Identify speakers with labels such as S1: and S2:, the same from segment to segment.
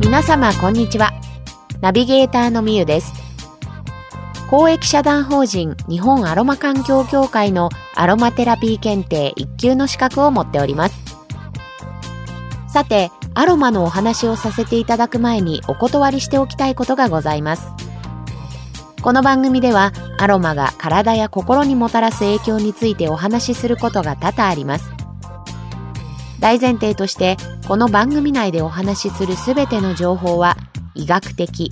S1: 皆様こんにちは。ナビゲーターのみゆです。公益社団法人日本アロマ環境協会のアロマテラピー検定1級の資格を持っております。さてアロマのお話をさせていただく前にお断りしておきたいことがございます。この番組ではアロマが体や心にもたらす影響についてお話しすることが多々あります。大前提としてこの番組内でお話しするすべての情報は医学的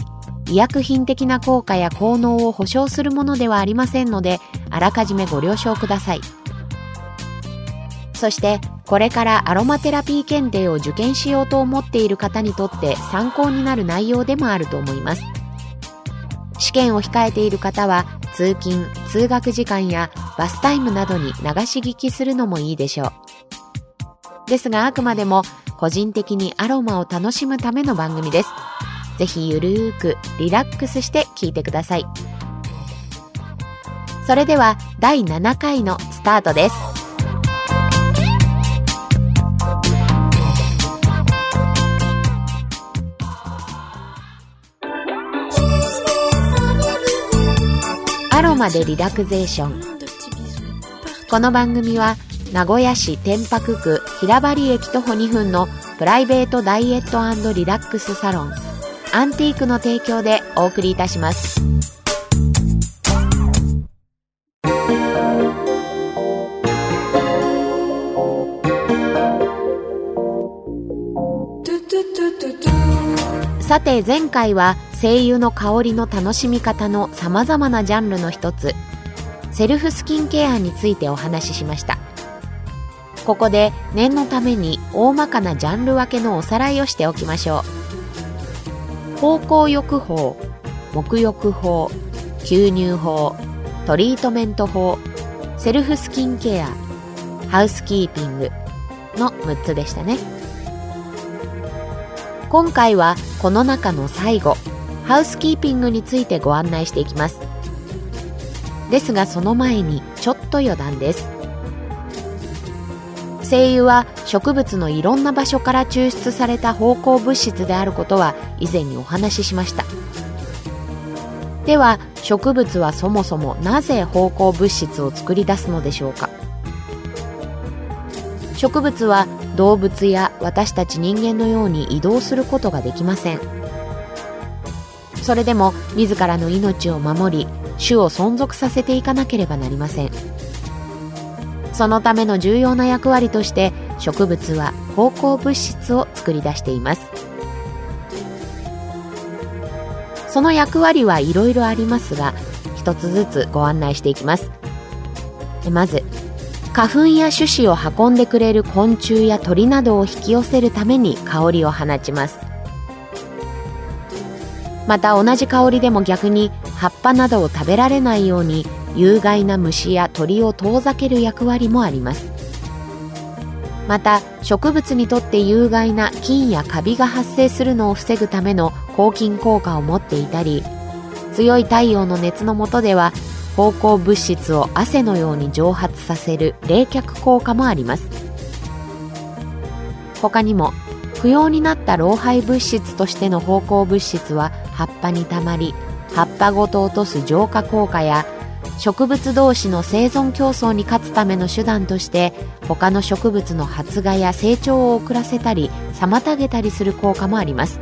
S1: 医薬品的な効果や効能を保証するものではありませんのであらかじめご了承ください。そしてこれからアロマテラピー検定を受験しようと思っている方にとって参考になる内容でもあると思います。試験を控えている方は通勤通学時間やバスタイムなどに流し聞きするのもいいでしょう。ですがあくまでも個人的にアロマを楽しむための番組です。ぜひゆるーくリラックスして聞いてください。それでは第7回のスタートです。アロマでリラクゼーション。この番組は名古屋市天白区平張駅徒歩2分のプライベートダイエットリラックスサロンアンティークの提供でお送りいたします。さて前回は声優の香りの楽しみ方の様々なジャンルの一つセルフスキンケアについてお話ししました。ここで念のために大まかなジャンル分けのおさらいをしておきましょう。方向浴法沐浴法吸入法トリートメント法セルフスキンケアハウスキーピングの6つでしたね。今回はこの中の最後。ハウスキーピングについてご案内していきます。ですがその前にちょっと余談です。精油は植物のいろんな場所から抽出された芳香物質であることは以前にお話ししました。では植物はそもそもなぜ芳香物質を作り出すのでしょうか。植物は動物や私たち人間のように移動することができません。それでも自らの命を守り種を存続させていかなければなりません。そのための重要な役割として植物は芳香物質を作り出しています。その役割はいろいろありますが一つずつご案内していきます。まず花粉や種子を運んでくれる昆虫や鳥などを引き寄せるために香りを放ちます。また同じ香りでも逆に葉っぱなどを食べられないように有害な虫や鳥を遠ざける役割もあります。また植物にとって有害な菌やカビが発生するのを防ぐための抗菌効果を持っていたり強い太陽の熱の下では芳香物質を汗のように蒸発させる冷却効果もあります。他にも不要になった老廃物質としての芳香物質は葉っぱにたまり葉っぱごと落とす浄化効果や植物同士の生存競争に勝つための手段として他の植物の発芽や成長を遅らせたり妨げたりする効果もあります。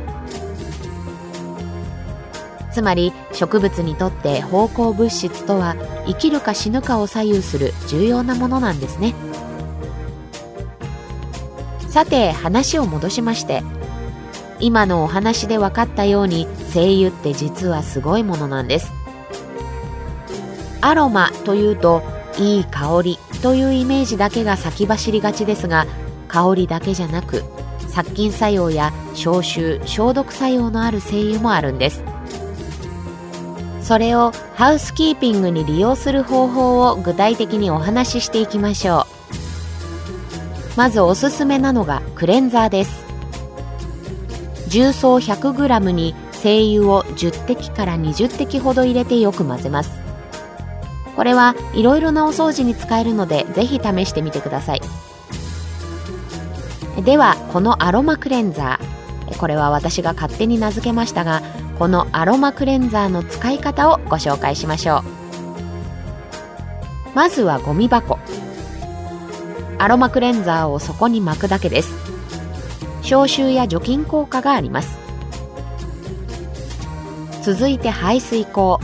S1: つまり植物にとって芳香物質とは生きるか死ぬかを左右する重要なものなんですね。さて話を戻しまして今のお話で分かったように精油って実はすごいものなんです。アロマというといい香りというイメージだけが先走りがちですが香りだけじゃなく殺菌作用や消臭消毒作用のある精油もあるんです。それをハウスキーピングに利用する方法を具体的にお話ししていきましょう。まずおすすめなのがクレンザーです。重曹 100g に精油を10滴から20滴ほど入れてよく混ぜます。これはいろいろなお掃除に使えるのでぜひ試してみてください。ではこのアロマクレンザー。これは私が勝手に名付けましたがこのアロマクレンザーの使い方をご紹介しましょう。まずはゴミ箱。アロマクレンザーをそこに巻くだけです。消臭や除菌効果があります。続いて排水口。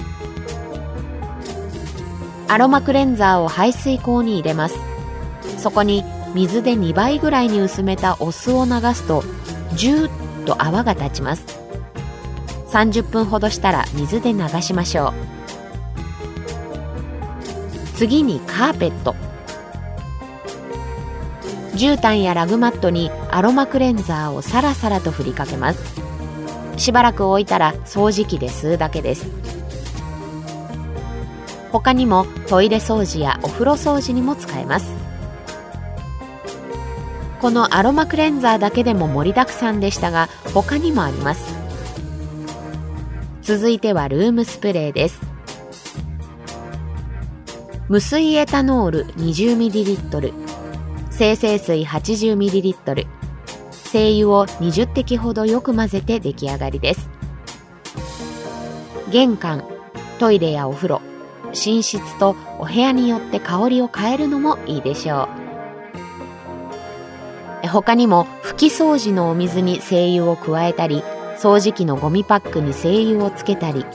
S1: アロマクレンザーを排水口に入れます。そこに水で2倍ぐらいに薄めたお酢を流すとジューッと泡が立ちます。30分ほどしたら水で流しましょう。次にカーペット。絨毯やラグマットにアロマクレンザーをさらさらと振りかけます。しばらく置いたら掃除機で吸うだけです。他にもトイレ掃除やお風呂掃除にも使えます。このアロマクレンザーだけでも盛りだくさんでしたが他にもあります。続いてはルームスプレーです。無水エタノール 20ml 精製水 80ml 精油を20滴ほどよく混ぜて出来上がりです。玄関トイレやお風呂寝室とお部屋によって香りを変えるのもいいでしょう。他にも拭き掃除のお水に精油を加えたり掃除機のゴミパックに精油をつけたり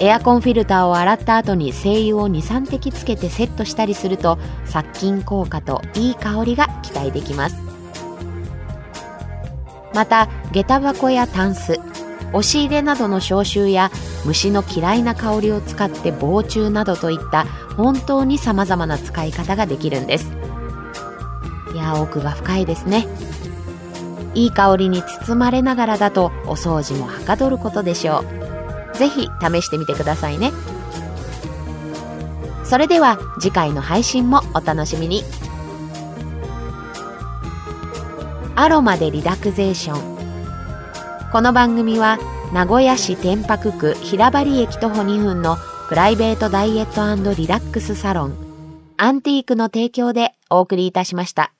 S1: エアコンフィルターを洗った後に精油を23滴つけてセットしたりすると殺菌効果といい香りが期待できます。また下駄箱やタンス押し入れなどの消臭や虫の嫌いな香りを使って防虫などといった本当に様々な使い方ができるんです。いや奥が深いですね。いい香りに包まれながらだとお掃除もはかどることでしょう。ぜひ試してみてくださいね。それでは次回の配信もお楽しみに。アロマでリラクゼーション。この番組は名古屋市天白区平張駅徒歩2分のプライベートダイエットリラックスサロン。アンティークの提供でお送りいたしました。